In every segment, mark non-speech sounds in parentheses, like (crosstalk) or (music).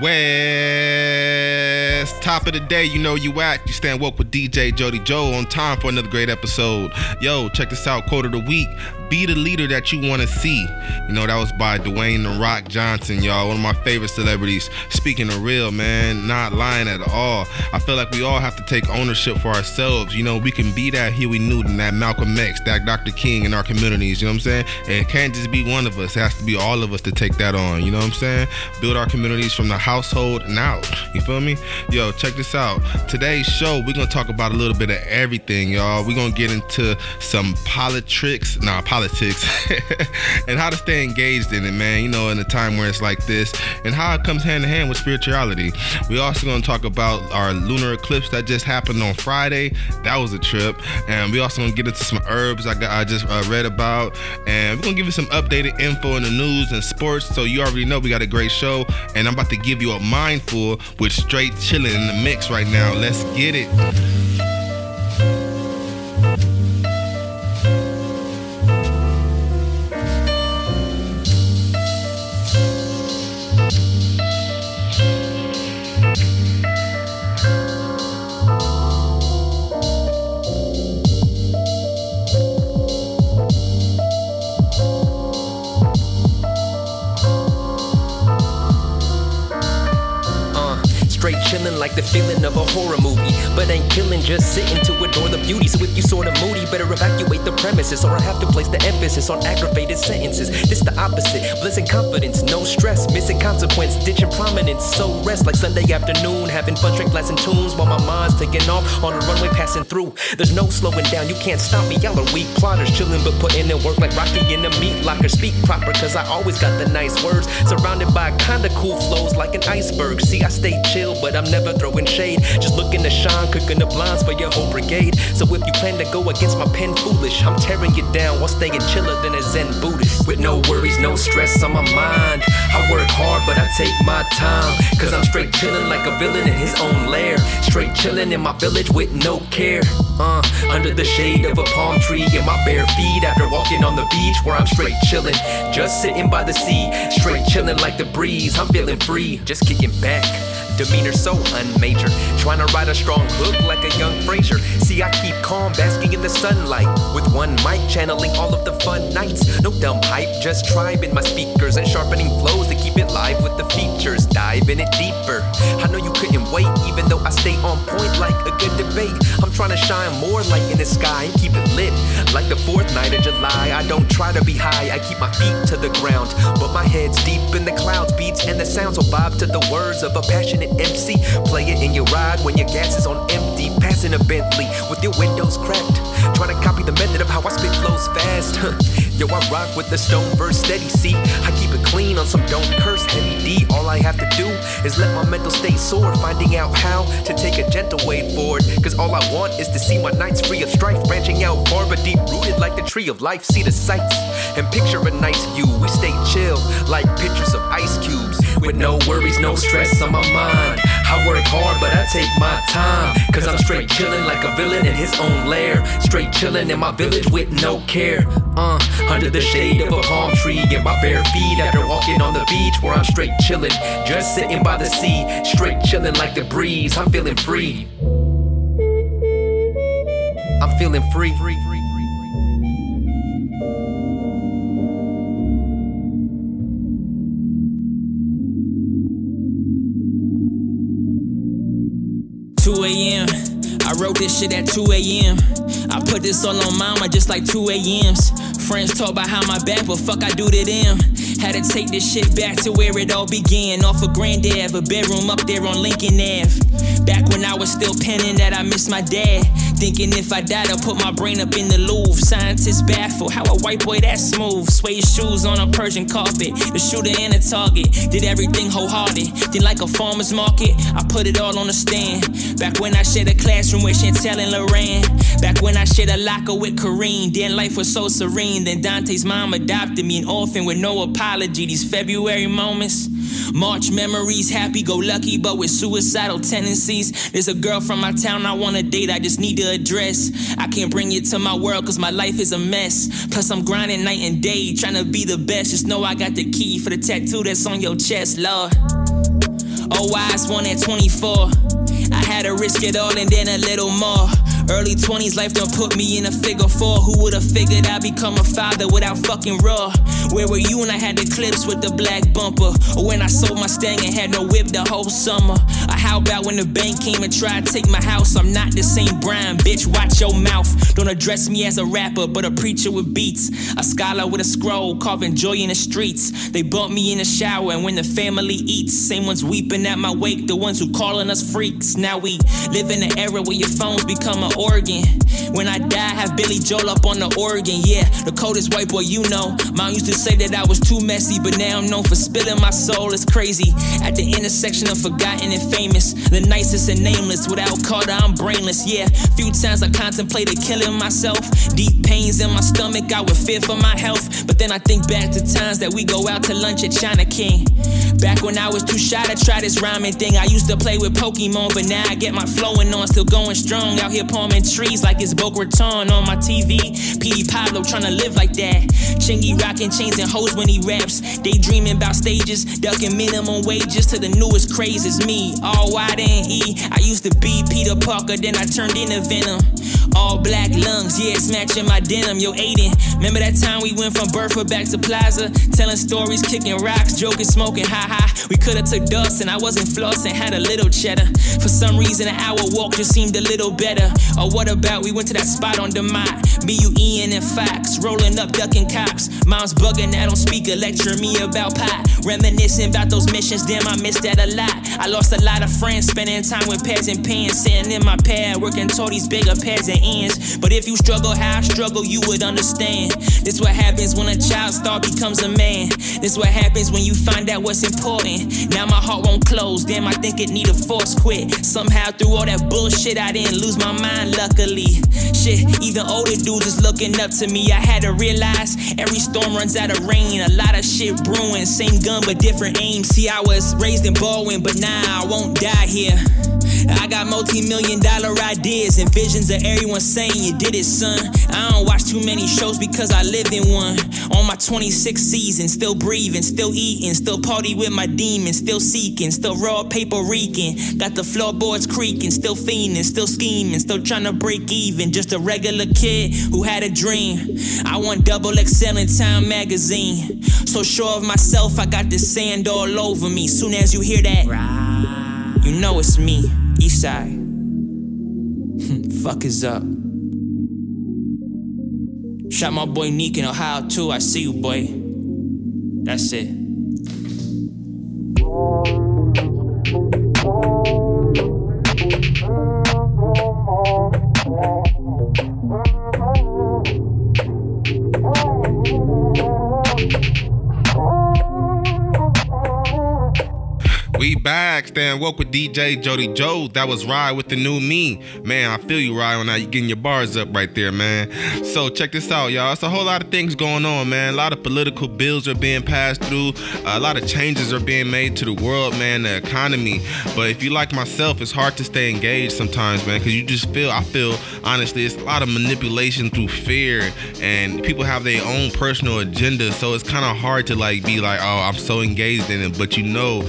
West. Top of the day, you know you at. You stand woke with DJ Jody Joe on time for another great episode. Yo, check this out. Quote of the week. Be the leader that you want to see. You know, that was by Dwayne The Rock Johnson, y'all. One of my favorite celebrities. Speaking the real, man, not lying at all. I feel like we all have to take ownership for ourselves. You know, we can be that Huey Newton, that Malcolm X, that Dr. King in our communities. You know what I'm saying? And it can't just be one of us. It has to be all of us to take that on. You know what I'm saying? Build our communities from the household and out. You feel me? Yo, check this out. Today's show, we're gonna talk about a little bit of everything, y'all. We're gonna get into some politics, nah, politics, (laughs) and how to stay engaged in it, man. You know, in a time where it's like this, and how it comes hand in hand with spirituality. We also gonna talk about our lunar eclipse that just happened on Friday. That was a trip, and we also gonna get into some herbs I got I just uh, read about, and we're gonna give you some updated info in the news and sports. So you already know we got a great show, and I'm about to give you a mindful with straight chilling in the mix right now. Let's get it. Like the feeling of a horror movie. But ain't killing, just sitting to adore the beauty. So if you sorta moody, better evacuate the premises. Or I have to place the emphasis on aggravated sentences. This the opposite. Bliss and confidence, no stress, missing consequence, ditching prominence. So rest like Sunday afternoon, having fun, drink glass tunes while my mind's taking off on a runway passing through. There's no slowing down, you can't stop me. Y'all are weak plotters, chilling but putting in work like Rocky in the meat locker. Speak proper, cause I always got the nice words. Surrounded by kinda cool flows like an iceberg. See, I stay chill, but I'm never throwing shade. Just looking to shine, cooking the blinds for your whole brigade. So if you plan to go against my pen foolish, I'm tearing you down while staying chiller than a Zen Buddhist. With no worries, no stress on my mind. I work hard, but I take my time. Cause I'm straight chilling like a villain in his own lair. Straight chilling in my village with no care. Uh, under the shade of a palm tree in my bare feet after walking on the beach where I'm straight chilling. Just sitting by the sea, straight chilling like the breeze. I'm feeling free, just kicking back. Demeanor so unmajor. Trying to ride a strong hook like a young Frazier. See, I keep calm, basking in the sunlight. With one mic, channeling all of the fun nights. No dumb hype, just tribing my speakers and sharpening flows to keep it live with the features. Diving it deeper. I know you couldn't wait, even though I stay on point like a good debate. I'm trying to shine more light in the sky and keep it lit. Like the fourth night of July, I don't try to be high, I keep my feet to the ground. But my head's deep in the clouds, beats and the sounds will vibe to the words of a passionate MC. Play it in your ride when your gas is on empty. Passing a Bentley with your windows cracked. Trying to copy the method of how I spit flows fast. Yo, I rock with the stone verse steady. See, I keep it clean on some don't curse heavy D. All I have to do is let my mental state soar, finding out how to take a gentle way forward. Cause all I want is to see my nights free of strife, branching out far but deep rooted like the tree of life. See the sights and picture a nice view. We stay chill like pictures of ice cubes with no worries, no stress on my mind. I work hard, but I take my time. Cause I'm straight chillin' like a villain in his own lair. Straight chillin' in my village with no care. Uh, under the shade of a palm tree, in my bare feet after walking on the beach where I'm straight chillin'. Just sitting by the sea, straight chillin' like the breeze. I'm feeling free. I'm feeling free. 2 a.m. I wrote this shit at 2 a.m. I put this all on mama just like 2 a.m.s. Friends talk about how my back, but fuck I do to them. Had to take this shit back to where it all began. Off of Grand Ave, a bedroom up there on Lincoln Ave. Back when I was still penning that I miss my dad. Thinking if I died, I'll put my brain up in the Louvre. Scientists baffle how a white boy that smooth. Suede shoes on a Persian carpet. The shooter and a target. Did everything wholehearted. Then, like a farmer's market, I put it all on the stand. Back when I shared a classroom with Chantel and Lorraine. Back when I shared a locker with Kareem. Then life was so serene. Then Dante's mom adopted me, an orphan with no apology. These February moments. March memories, happy go lucky, but with suicidal tendencies. There's a girl from my town I wanna date, I just need to address. I can't bring it to my world cause my life is a mess. Plus, I'm grinding night and day, trying to be the best. Just know I got the key for the tattoo that's on your chest, Lord. Oh, wise one at 24. I had to risk it all and then a little more. Early 20s, life done put me in a figure four. Who would've figured I'd become a father without fucking raw? Where were you when I had the clips with the black bumper? Or when I sold my Stang and had no whip the whole summer? Or how about when the bank came and tried to take my house? I'm not the same Brian, bitch, watch your mouth. Don't address me as a rapper, but a preacher with beats. A scholar with a scroll, carving joy in the streets. They bump me in the shower, and when the family eats, same ones weeping at my wake, the ones who calling us freaks. Now we live in an era where your phones become an organ. When I die, have Billy Joel up on the organ. Yeah, the coldest white boy you know. Mom used to say that I was too messy, but now I'm known for spilling my soul. It's crazy. At the intersection of forgotten and famous, the nicest and nameless. Without Carter, I'm brainless. Yeah, few times I contemplated killing myself. Deep pains in my stomach, I would fear for my health. But then I think back to times that we go out to lunch at China King. Back when I was too shy to try this rhyming thing, I used to play with Pokemon, but now I get my flowing on, still going strong. Out here palming trees like it's Boca Raton on my TV. P. Pablo trying to live like that. Chingy rocking chains and hoes when he raps. Daydreaming about stages, ducking minimum wages to the newest crazes. Me, all white and E. I used to be Peter Parker, then I turned into Venom. All black lungs, yeah, it's matching my denim. Yo, Aiden, remember that time we went from Burford back to Plaza? Telling stories, kicking rocks, joking, smoking, ha ha. We could've took dust and I wasn't flossing, had a little cheddar. For some reason, an hour walk just seemed a little better. Or what about we went to that spot on Demott? Me, you, Ian, and Fox, rolling up, ducking cops. Mom's bugging that on speaker, lecturing me about pot. Reminiscing about those missions, damn, I missed that a lot. I lost a lot of friends, spending time with pads and pens, sitting in my pad, working toward these bigger pads and ends. But if you struggle how I struggle, you would understand. This what happens when a child star becomes a man. This what happens when you find out what's important. Now my heart won't close, damn, I think it need a force quit. Somehow through all that bullshit, I didn't lose my mind, luckily. Shit, even older dudes is looking up to me. I had to realize every storm runs out of rain. A lot of shit brewing, same gun but different aim. See, I was raised in Baldwin, but now I won't die here. I got multi-million dollar ideas and visions of everyone saying you did it, son. I don't watch too many shows because I live in one. On my 26th season, still breathing, still eating, still party with my demons, still seeking, still raw paper reeking. Got the floorboards creaking, still fiending, still scheming, still trying to break even. Just a regular kid who had a dream. I want double XL in Time magazine. So sure of myself, I got the sand all over me. Soon as you hear that, you know it's me. Eastside. (laughs) Fuck is up. Shot my boy Neek in Ohio too. I see you, boy. That's it. Stand woke with DJ Jody Joe. That was Ride with the new me. Man, I feel you, Ride, on that. You getting your bars up right there, man. So check this out, y'all. It's a whole lot of things going on, man. A lot of political bills are being passed through. a lot of changes are being made to the world, man, the economy. But if you like myself, it's hard to stay engaged sometimes, man, because you just feel, I feel, honestly, it's a lot of manipulation through fear, and people have their own personal agenda. So it's kind of hard to like be like, oh, I'm so engaged in it, but you know,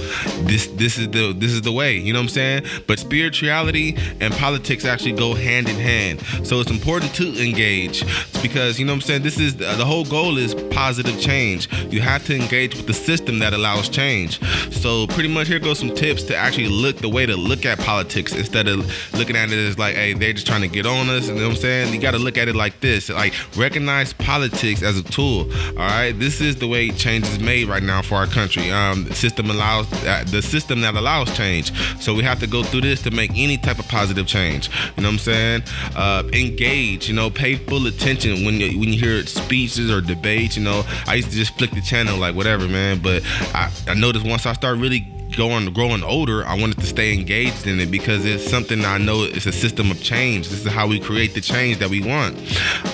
this this is the this is the way you know what i'm saying? But spirituality and politics actually go hand in hand. So it's important to engage because you know what i'm saying? This is the, whole goal is positive change. You have to engage with the system that allows change. So pretty much here goes some tips to actually look the way to look at politics instead of looking at it as like hey they're just trying to get on us you know what i'm saying? You got to look at it like this like recognize politics as a tool all right this is the way change is made right now for our country. Um the system allows uh, the system that allows change. So we have to go through this to make any type of positive change. You know what I'm saying? Uh, engage. You know, pay full attention when you when you hear speeches or debates. You know, I used to just flick the channel like whatever, man. But I, I noticed once I start really going growing older, I wanted to stay engaged in it because it's something I know it's a system of change. This is how we create the change that we want.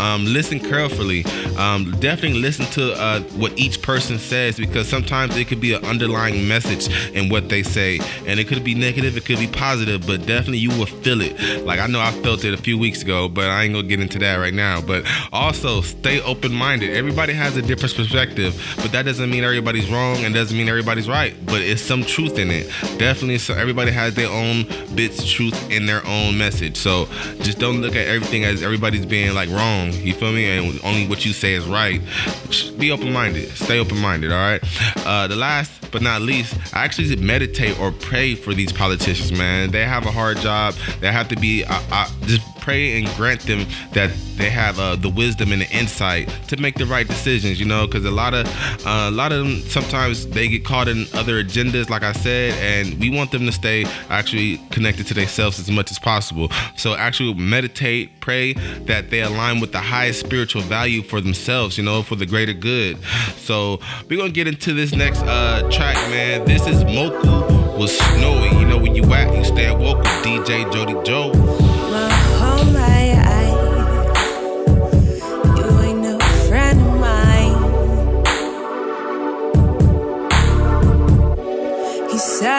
Um, listen carefully. Um, definitely listen to uh, what each person says because sometimes it could be an underlying message in what they say, and it could be negative, it could be positive, but definitely you will feel it. Like I know I felt it a few weeks ago, but I ain't gonna get into that right now. But also stay open-minded. Everybody has a different perspective, but that doesn't mean everybody's wrong and doesn't mean everybody's right. But it's some truth truth in it. Definitely, so everybody has their own bits of truth in their own message. So just don't look at everything as everybody's being like wrong. You feel me? And only what you say is right. Just be open minded. Stay open minded. All right. Uh, the last but not least, I actually meditate or pray for these politicians, man. They have a hard job. They have to be uh, uh, just pray and grant them that they have uh, the wisdom and the insight to make the right decisions. You know, because a lot of uh, a lot of them sometimes they get caught in other agendas, like I said, and we want them to stay actually connected to themselves as much as possible. So actually meditate, pray that they align with the highest spiritual value for themselves. You know, for the greater good. So we're gonna get into this next uh, track, man. This is Moku with Snowy. You know, when you at, you stay woke with DJ Jody Joe.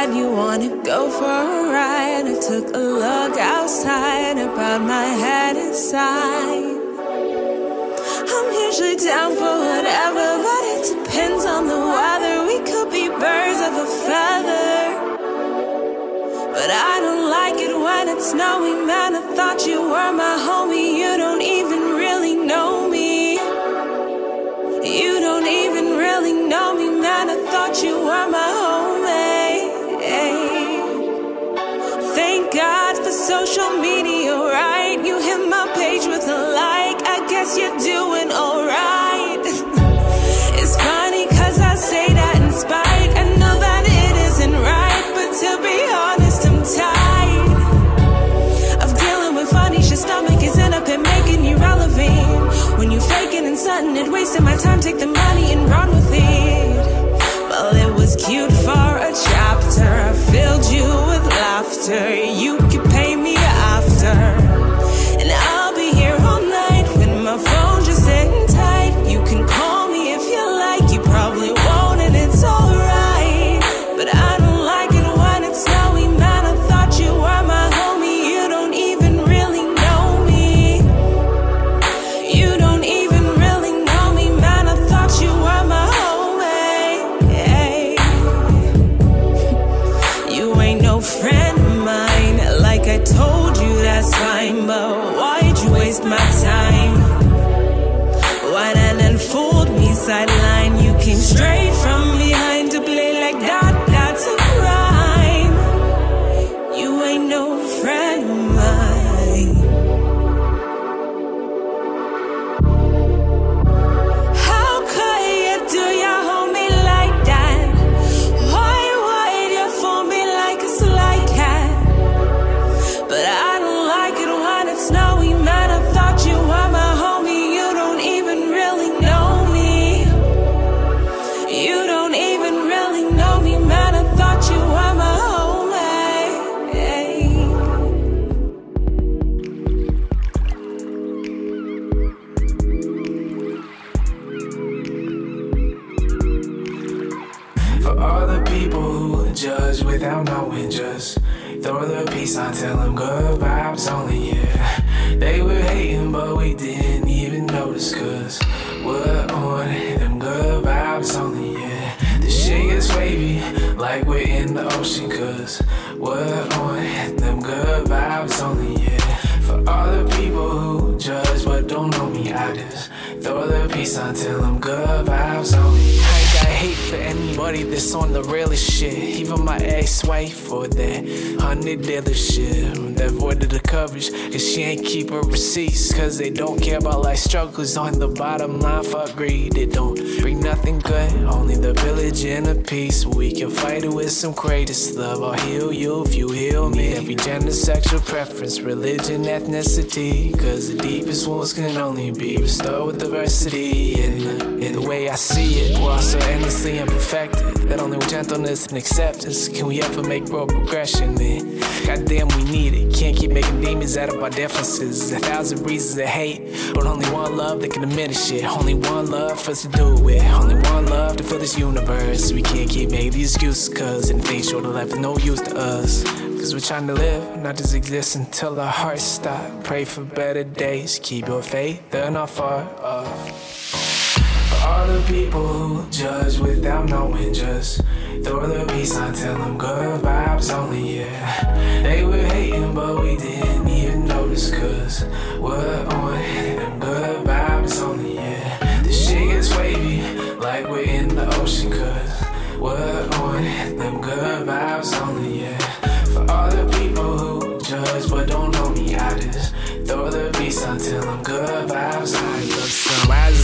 You wanna go for a ride. I took a look outside and bowed my head inside. I'm usually down for whatever, but it depends on the weather. We could be birds of a feather. But I don't like it when it's snowy, man. I thought you were my homie. You don't even really know me. You don't even really know me, man. I thought you were my homie. Social media, right? You hit my page with a like. I guess you're doing alright. it's funny cause I say that in spite. I know that it isn't right, but to be honest, I'm tired of dealing with funny shit. Stomach is end up in making you relevant. When you faking and stunting it, wasting my time, take the money and run with it. Well, it was cute for a chapter. I filled you with laughter. You could all the people who judge without knowing, just throw the peace on, tell them good vibes only, yeah. They were hating, but we didn't even notice, cause we're on them good vibes only, yeah. The shit gets wavy, like we're in the ocean, cause we're on them good vibes only, yeah. For all the people who judge but don't know me, I just throw the peace on, tell them good vibes only. Got hate for anybody that's on the realest shit. Even my ex-wife for that hundred dollar shit. That avoided the coverage, cause she ain't keep her receipts. Cause they don't care about life struggles on the bottom line. Fuck greed, it don't bring nothing good. Only the village and the peace. We can fight it with some greatest love. I'll heal you if you heal me. Every gender, sexual preference, religion, ethnicity. Cause the deepest wounds can only be restored with diversity. In the, in the way I see it, we're also endlessly imperfected. That only with gentleness and acceptance can we ever make real progression. Then, goddamn, we need it. Can't keep making demons out of our differences. A thousand reasons to hate, but only one love that can diminish it. Only one love for us to do it with. Only one love to fill this universe. We can't keep making these excuses, cause anything short of life is no use to us. Cause we're trying to live, not just exist until our hearts stop. Pray for better days, keep your faith, they're not far off. For all the people who judge without knowing, just Throw the peace sign, tell them good vibes only, yeah. They were hating, but we didn't even notice, cause we're on them good vibes only, yeah. The shit gets wavy, like we're in the ocean, cause we're on them good vibes only, yeah. For all the people who judge but don't know me, I just throw the peace until I'm good vibes only. Sunrises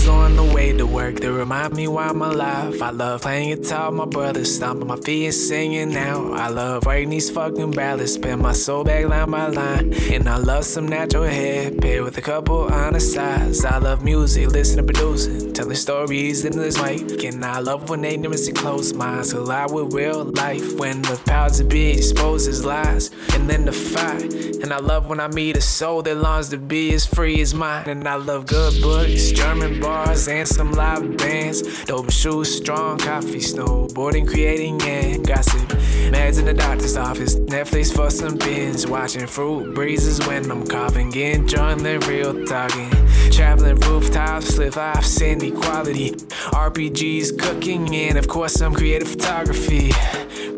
on the way to work, they remind me why I'm alive. I love playing guitar, my brothers stomping my feet and singing now. I love writing these fucking ballads, spin my soul back line by line. And I love some natural hair, paired with a couple honest sides. I love music, listening, producing, telling stories in this mic. And I love when never see close minds, collide with real life. When the powers that be exposes lies, and then the fight. And I love when I meet a soul that longs to be as free as mine. And I love good books, German bars, and some live bands. Dope shoes, strong coffee, snowboarding, creating, and gossip. Meds in the doctor's office, Netflix for some binge. Watching fruit breezes when I'm coughing, enjoying the real talking. Traveling rooftops, slip offs, and equality. RPGs, cooking, and of course, some creative photography.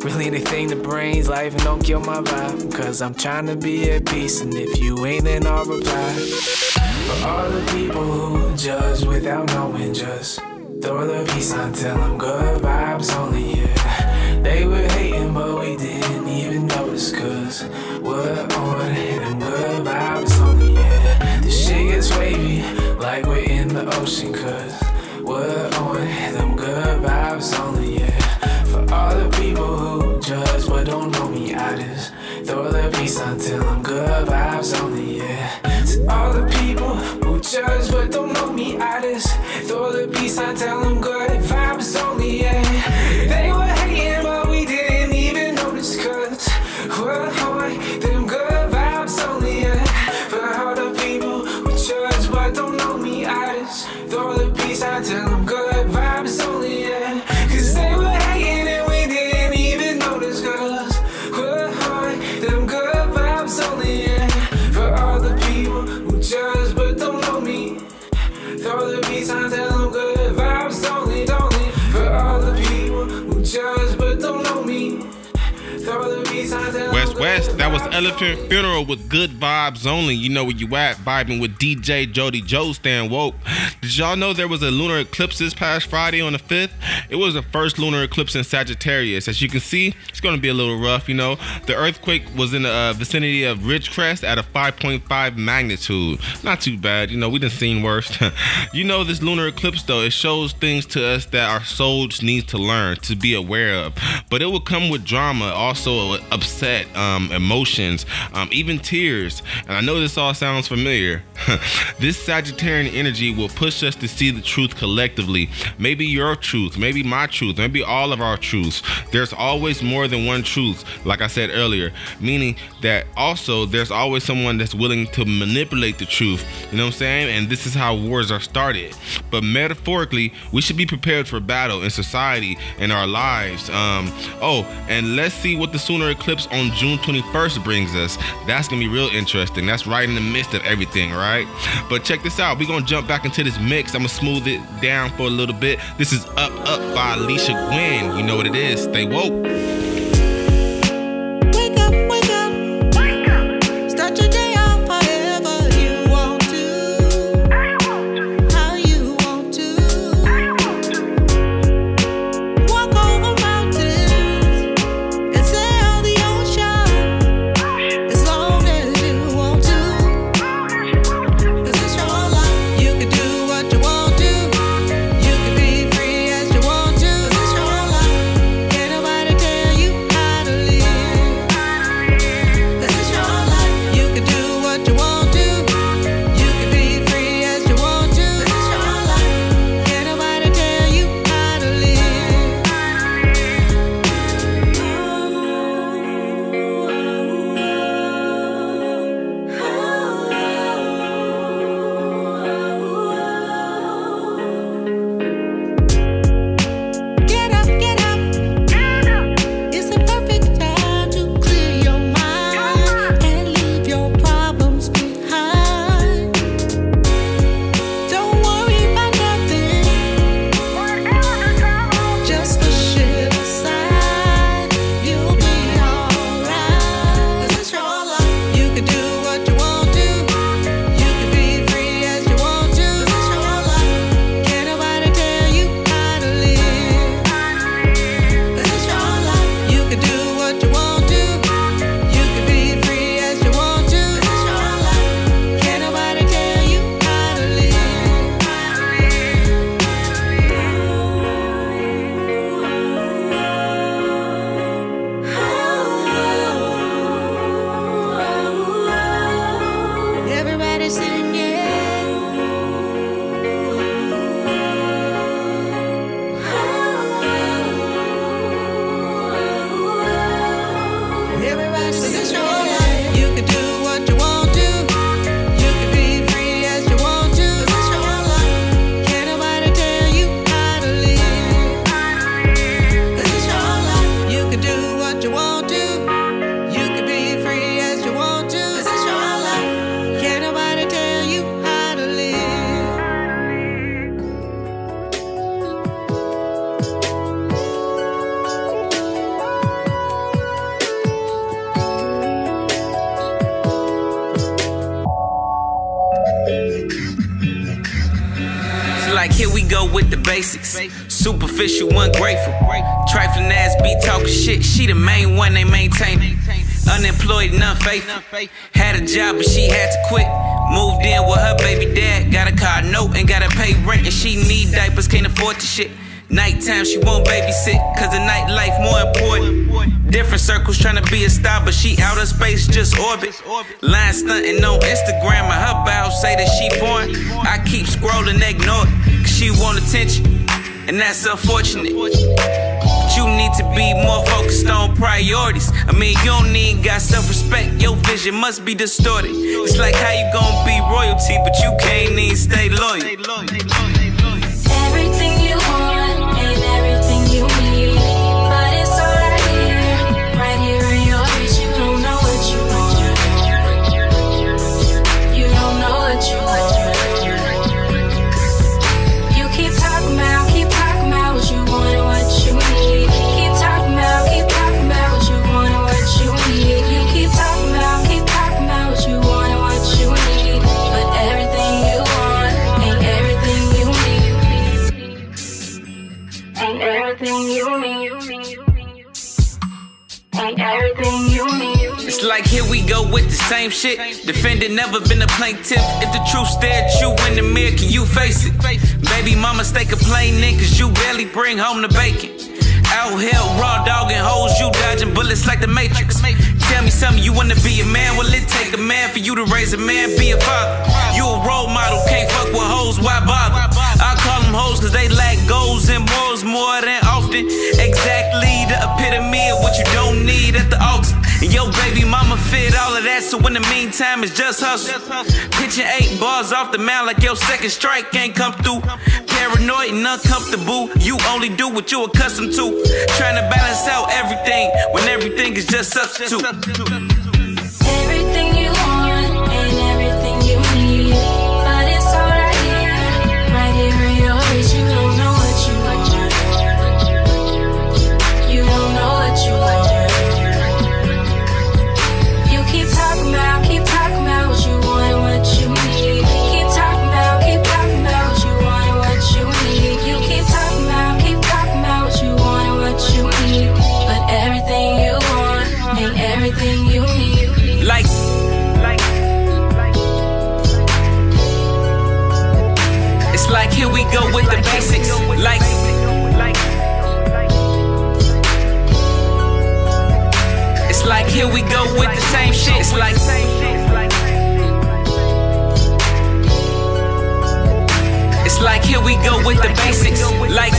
Really anything that brings life and don't kill my vibe. Cause I'm trying to be at peace, and if you ain't, then I'll reply. For all the people who judge without knowing, just throw the peace sign, tell them good vibes only, yeah. They were hating, but we didn't even notice, cause we're on them good vibes only, yeah. The shit gets wavy, like we're in the ocean, cause we're on them good vibes only, yeah. For all the people who judge but don't know me, I just throw the peace until I'm good vibes only, yeah. All the people who judge but don't know me, I just throw the peace until I'm good vibes only, yeah. They were West that was Elephant. Funeral with good vibes only. You know where you at, vibing with DJ Jody Joe Stan Woke. Did y'all know there was a lunar eclipse this past Friday on the 5th? It was the first lunar eclipse in Sagittarius. As you can see, it's going to be a little rough, you know. The earthquake was in the uh, vicinity of Ridgecrest at a 5.5 magnitude. Not too bad, you know, we done seen worse. (laughs) you know, this lunar eclipse, though, it shows things to us that our souls need to learn, to be aware of. But it will come with drama, also upset, um, emotions, um, even tears. And I know this all sounds familiar. (laughs) this Sagittarian energy will push us to see the truth collectively. Maybe your truth, maybe my truth, maybe all of our truths. There's always more than one truth, like I said earlier, meaning that also there's always someone that's willing to manipulate the truth. You know what I'm saying? And this is how wars are started. But metaphorically, we should be prepared for battle in society and our lives. Um, oh, and let's see what the solar eclipse on June 21st brings us. That's gonna be real interesting. That's right in the midst of everything, right? But check this out. We're gonna jump back into this mix. I'm gonna smooth it down for a little bit. This is Up Up by Alicia Gwen. You know what it is. Stay woke. Unemployed and unfaithful. Had a job but she had to quit. Moved in with her baby dad. Got a car note and gotta pay rent and she need diapers, can't afford the shit. Nighttime she won't babysit, cause the nightlife more important. Different circles trying to be a star, but she outer space just orbit. Line stunting on Instagram and her bio say that she foreign. I keep scrolling, ignore it, cause she want attention, and that's unfortunate. You need to be more focused on priorities. I mean, you don't need got self respect, your vision must be distorted. It's like how you gon' be royalty, but you can't even stay loyal. Go with the same shit. Defendant never been a plaintiff. If the truth stared at you in the mirror, can you face it? Baby mama stay complaining cause you barely bring home the bacon. Out here, raw dog and hoes, you dodging bullets like the Matrix. Tell me something, you wanna be a man? Will it take a man for you to raise a man, be a father? You a role model, can't fuck with hoes, why bother? I call them hoes cause they lack goals and morals more than often. Exactly the epitome of what you don't need at the altar. And your baby mama fit all of that, so in the meantime, it's just hustle. Pitching eight bars off the mound like your second strike ain't come through. Paranoid and uncomfortable, you only do what you accustomed to. Trying to balance out everything when everything is just substitute. Everything like here we go with the same shit. It's like, it's like here we go with the basics. Like,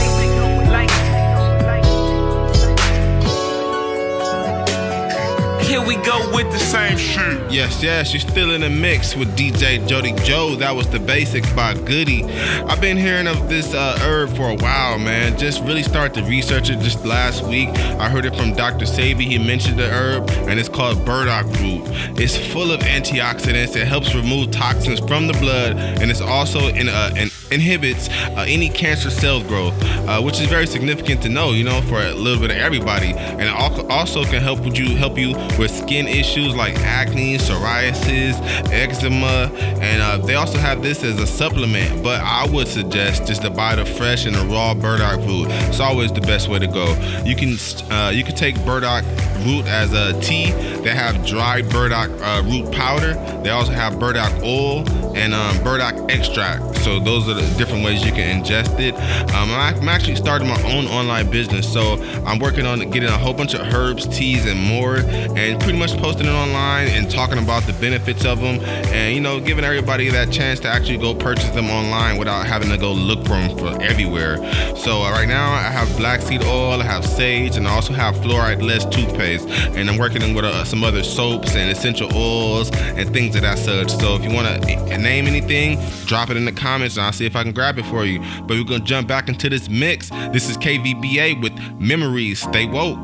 here we go with the same shit. Yes, yes, you're still in the mix with DJ Jody Joe. That was the basics by Goody. I've been hearing of this uh, herb for a while, man. Just really started to research it just last week. I heard it from Dr. Sebi. He mentioned the herb, and it's called burdock root. It's full of antioxidants. It helps remove toxins from the blood, and it's also in uh, an inhibits uh, any cancer cell growth, uh, which is very significant to know, you know, for a little bit of everybody. And it also can help you help you with skin issues like acne, psoriasis, eczema, and uh, they also have this as a supplement. But I would suggest just to buy the fresh and the raw burdock root. It's always the best way to go. You can uh, you can take burdock root as a tea. They have dried burdock uh, root powder. They also have burdock oil and um, burdock extract. So those are the different ways you can ingest it. Um, I'm actually starting my own online business, so I'm working on getting a whole bunch of herbs, teas, and more, and pretty much posting it online and talking about the benefits of them, and you know, giving everybody that chance to actually go purchase them online without having to go look for them for everywhere. So uh, right now, I have black seed oil, I have sage, and I also have fluoride-less toothpaste, and I'm working with uh, some other soaps and essential oils and things of that such. So if you want to name anything, drop it in the comments, and I'll see if I can grab it for you. But we're gonna jump back into this mix. This is KVBA with Memories. Stay woke.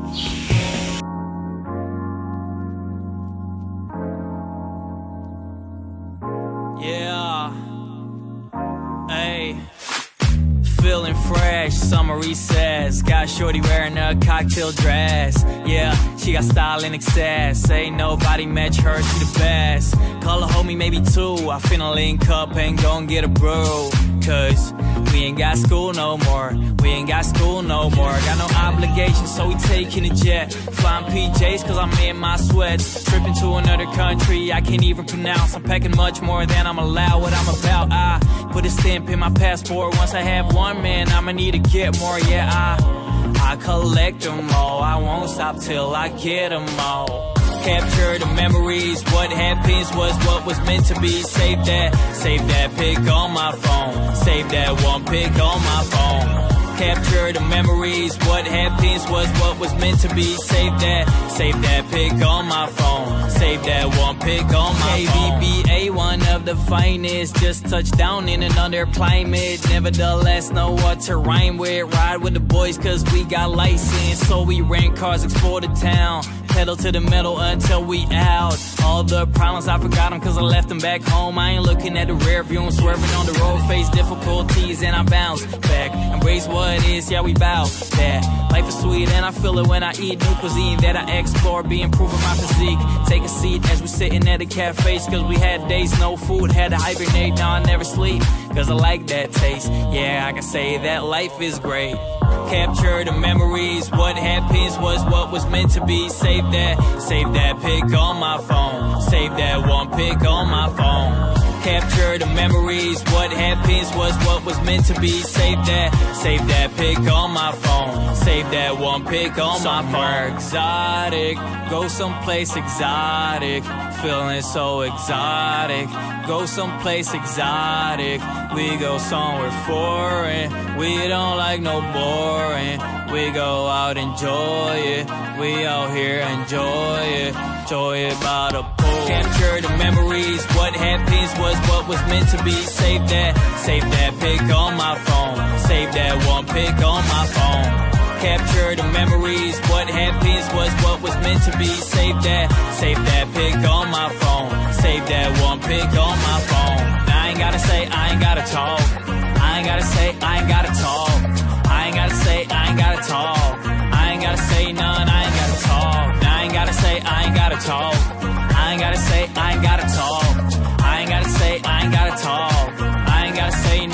Yeah. Hey. Feeling fresh summer recess. Got shorty wearing a cocktail dress. Yeah, she got style in excess. Ain't nobody match her, she the best. Call a homie, maybe two. I finna link up and gon' get a brew. Cause we ain't got school no more. We ain't got school no more. Got no obligations, so we taking a jet. Flying PJs, cause I'm in my sweats. Tripping to another country, I can't even pronounce. I'm packing much more than I'm allowed. What I'm about, I put a stamp in my passport. Once I have one, man, I'ma need to get more. Yeah, I, I collect them all. I won't stop till I get them all. Capture the memories. What happens was what was meant to be. Save that, save that pic on my phone. Save that one pic on my phone. Capture the memories. What happens was what was meant to be. Save that, save that pic on my phone. Save that one pic on my. KVBA, one of the finest. Just touched down in another climate. Nevertheless, know what to rhyme with. Ride with the boys, cause we got license. So we rent cars, explore the town. Pedal to the metal until we out. All the problems, I forgot them cause I left them back home. I ain't looking at the rear view, I'm swerving on the road. Face difficulties and I bounce back. Embrace what is, yeah, we bow that. Life is sweet and I feel it when I eat new cuisine that I explore, be improving my physique. Take a seat as we sitting at the cafes cause we had days, no food, had to hibernate. Now I never sleep cause I like that taste. Yeah, I can say that life is great. Capture the memories. What happens was what was meant to be. Save that, save that pic on my phone. Save that one pic on my phone. Capture the memories. What happens was what was meant to be. Save that, save that pic on my phone. Save that one pic on my phone. Exotic, go someplace exotic. Feeling so exotic. Go someplace exotic. We go somewhere foreign. We don't like no boring. We go out enjoy it. We out here enjoy it. Enjoy it by the pool. Capture the was meant to be. Save that, save that pic on my phone. Save that one pic on my phone. Capture the memories. What happens was what was meant to be. Save that, save that pic on my phone. Save that one pic on my phone. I ain't gotta say, I ain't gotta talk. I ain't gotta say, I ain't gotta talk. I ain't gotta say, I ain't gotta talk. I ain't gotta say none, I ain't gotta talk. I ain't gotta say, I ain't gotta talk. I ain't gotta say, I ain't gotta say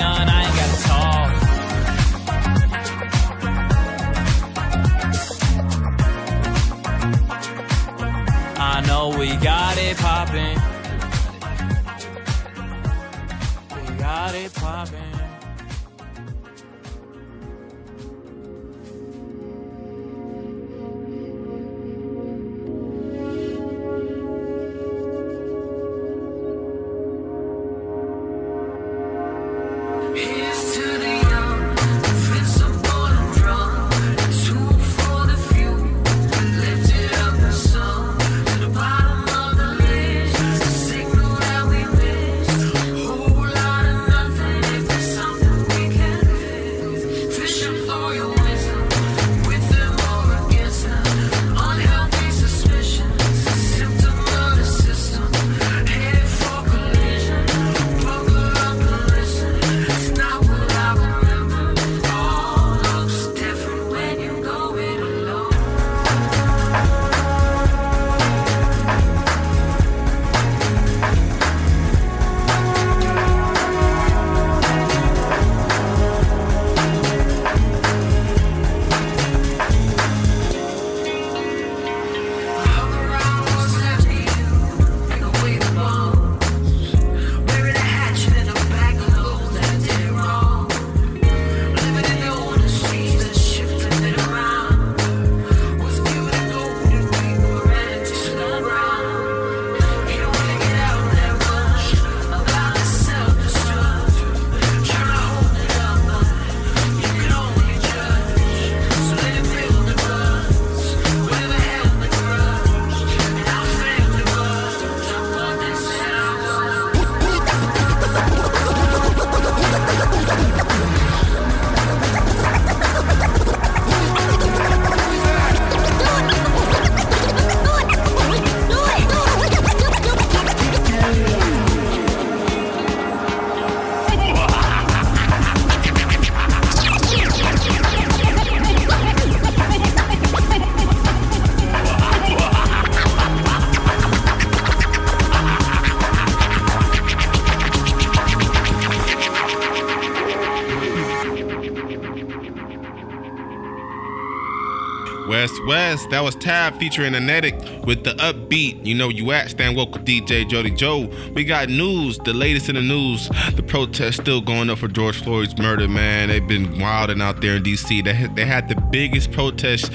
That was Tab featuring Anetic with the upbeat. You know you at stand woke DJ Jody Joe. We got news, the latest in the news. The protest still going up for George Floyd's murder, man. They've been wilding out there in DC. They they had the biggest protest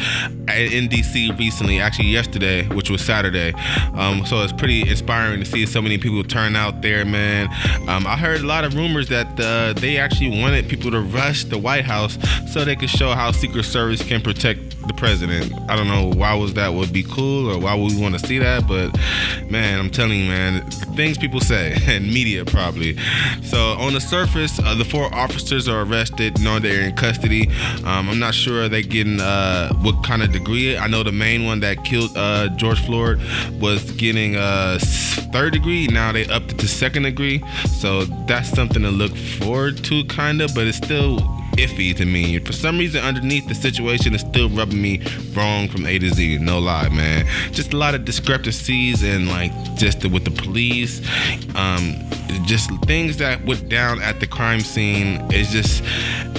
in DC recently, actually yesterday, which was Saturday. Um, so it's pretty inspiring to see so many people turn out there, man. Um, I heard a lot of rumors that uh, they actually wanted people to rush the White House so they could show how Secret Service can protect the president. I don't know why was that would be cool or why would we want to see that, but man, I'm telling you, man, things people say (laughs) and media probably. So on the surface, uh, the four officers are arrested, knowing they're in custody. Um, I'm not sure they getting uh, what kind of degree. I know the main one that killed uh, George Floyd was getting a third degree. Now they upped it to second degree. So that's something to look forward to, kind of, but it's still iffy to me. For some reason, underneath the situation is still rubbing me wrong from A to Z. No lie, man. Just a lot of discrepancies and like just with the police, um, just things that went down at the crime scene. It's just,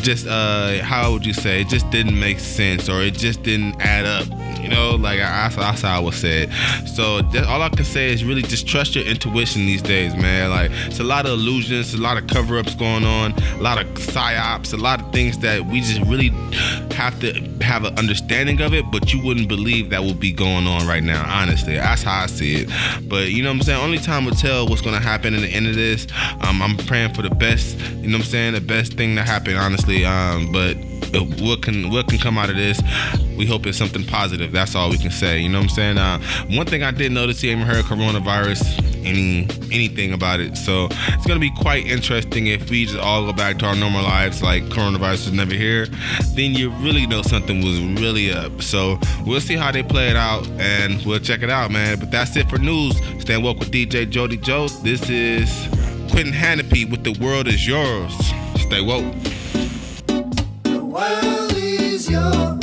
just uh, how would you say? It just didn't make sense or it just didn't add up. You know, like I, how I would say it. So that, all I can say is really just trust your intuition these days, man. Like it's a lot of illusions, a lot of cover-ups going on, a lot of psyops, a lot of things that we just really have to have an understanding of it, but you wouldn't believe that would be going on right now. Honestly, that's how I see it. But you know what I'm saying? Only time will tell what's gonna happen in the end of this. Um, I'm praying for the best. You know what I'm saying? The best thing to happen, honestly. Um, but what can what can come out of this? We hope it's something positive. That's all we can say. You know what I'm saying? Uh, one thing I did notice, you haven't heard coronavirus any anything about it. So it's gonna be quite interesting if we just all go back to our normal lives like coronavirus is never here. Then you really know something was really up. So we'll see how they play it out and we'll check it out, man. But that's it for news. Stand woke with DJ Jody Joe. This is Quentin Hannity with The World Is Yours. Stay woke. World is yours.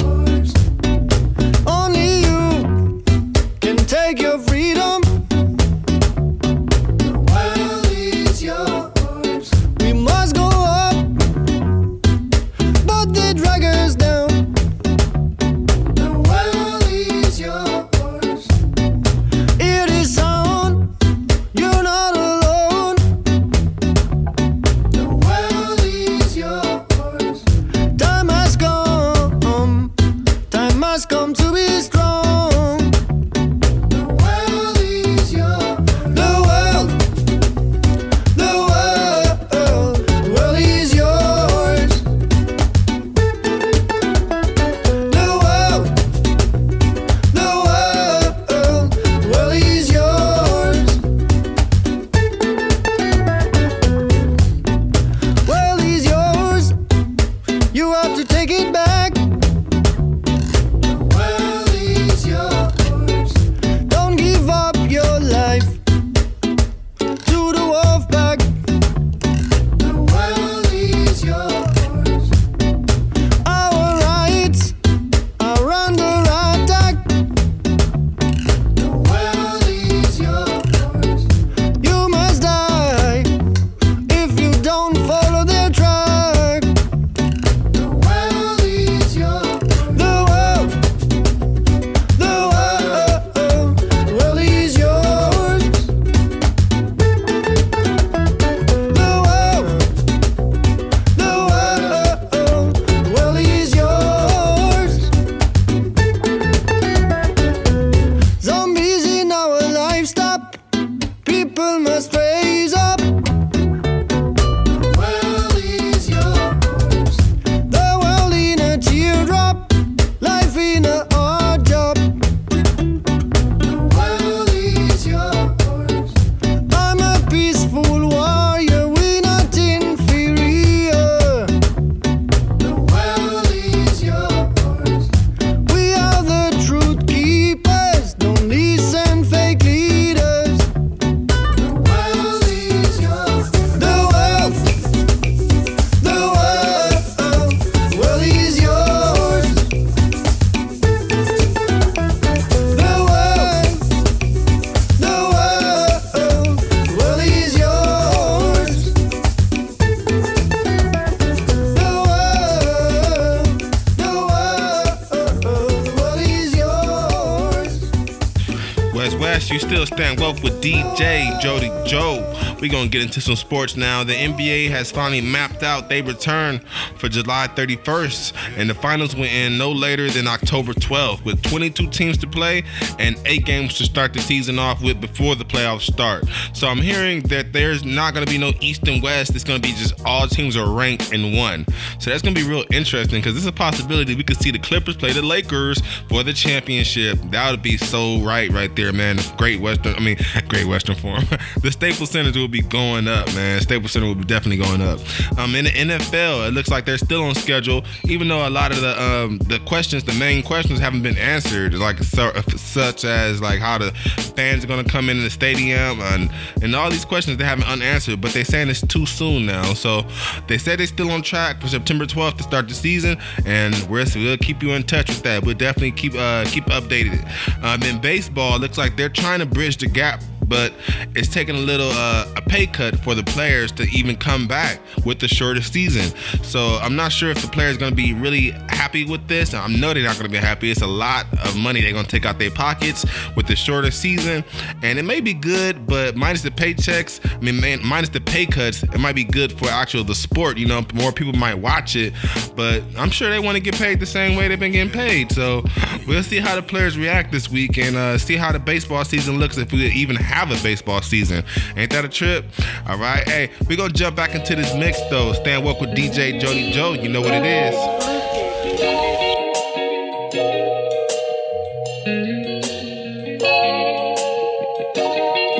Yes, you still stand woke with DJ Jody Joe. We're gonna get into some sports now. The NBA has finally mapped out they return for July 31st, and the finals will end no later than October 12th, with 22 teams to play and eight games to start the season off with before the playoffs start. So I'm hearing that there's not gonna be no East and West. It's gonna be just all teams are ranked in one. So that's gonna be real interesting because there's a possibility we could see the Clippers play the Lakers for the championship. That would be so right, right there, man. Great Western, I mean, (laughs) Great Western Forum. (laughs) the Staples Center will be going up, man. Staples Center will be definitely going up. Um, in the NFL, it looks like they're still on schedule, even though a lot of the um the questions, the main questions, haven't been answered, like such as like how the fans are gonna come into the stadium and and all these questions they haven't unanswered. But they're saying it's too soon now, so they said they're still on track for September 12th to start the season, and we're, we'll keep you in touch with that. We'll definitely keep uh keep updated. Um, in baseball, looks like they're trying to bridge the gap but it's taking a little uh, a pay cut for the players to even come back with the shortest season. So I'm not sure if the players going to be really happy with this. I know they're not going to be happy. It's a lot of money they're going to take out their pockets with the shorter season, and it may be good, but minus the paychecks, I mean, man, minus the pay cuts, it might be good for actual the sport. You know, more people might watch it, but I'm sure they want to get paid the same way they've been getting paid. So we'll see how the players react this week and uh, see how the baseball season looks if we even have a baseball season. Ain't that a trip? All right. Hey, we gonna jump back into this mix though. Stand woke with DJ Jody Joe. You know what it is.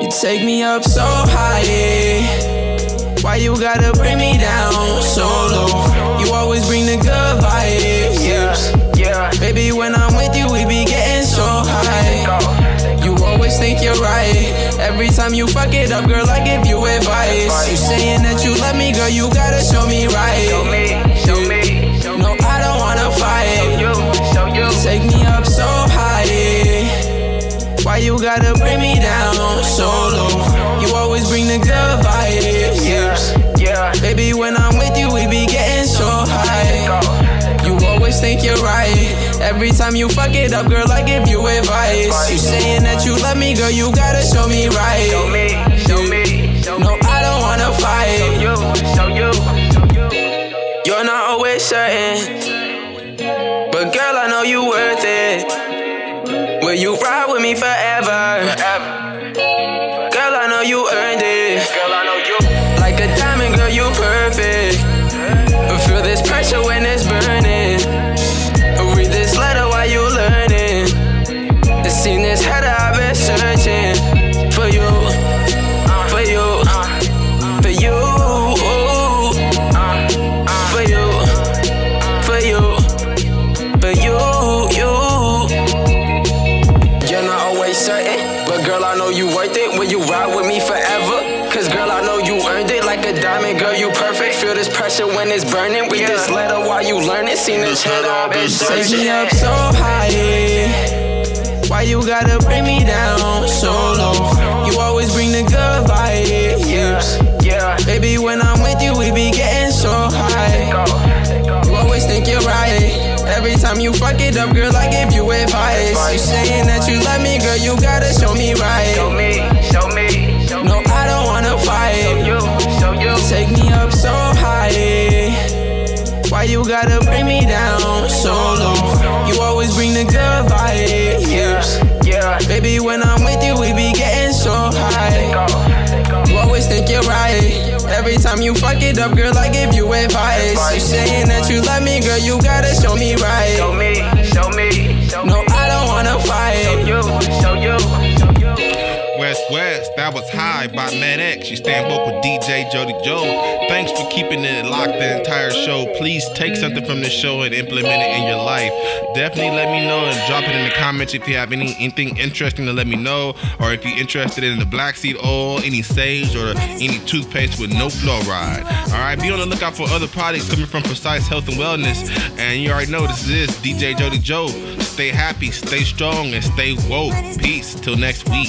You take me up so high, yeah. Why you gotta bring me down so low? You always bring the good vibes, yeah. Baby, when I'm time you fuck it up, girl, I give you advice. You saying that you love me, girl, you gotta show me right. Show me, show me. No, I don't wanna fight. Show you, Take me up so high. Why you gotta bring me down so low? You always bring the good Every time you fuck it up, girl, I give you advice. You saying that you love me, girl, you gotta show me right. Show me, show me. No, I don't wanna fight. Show you, show you. You're not always certain, but girl, I know you worth it. Will you ride with me forever? Girl, I know you Take me up so high, yeah. Why you gotta bring me time you fuck it up, girl, I give you advice. You saying that you love me, girl, you gotta show me right. Show me, show me. Show me. No, I don't wanna fight. Show you, show you. West West, that was High by Matt X. You stand woke with DJ Jody Joe. Thanks for keeping it locked the entire show. Please take something from this show and implement it in your life. Definitely let me know and drop it in the comments if you have any anything interesting to let me know, or if you're interested in the black seed oil, any sage, or any toothpaste with no fluoride. All right, be on the lookout for other products coming from Precise Health and Wellness. And you already know this is DJ Jody Joe. Stay happy, stay strong, and stay woke. Peace. Till next week.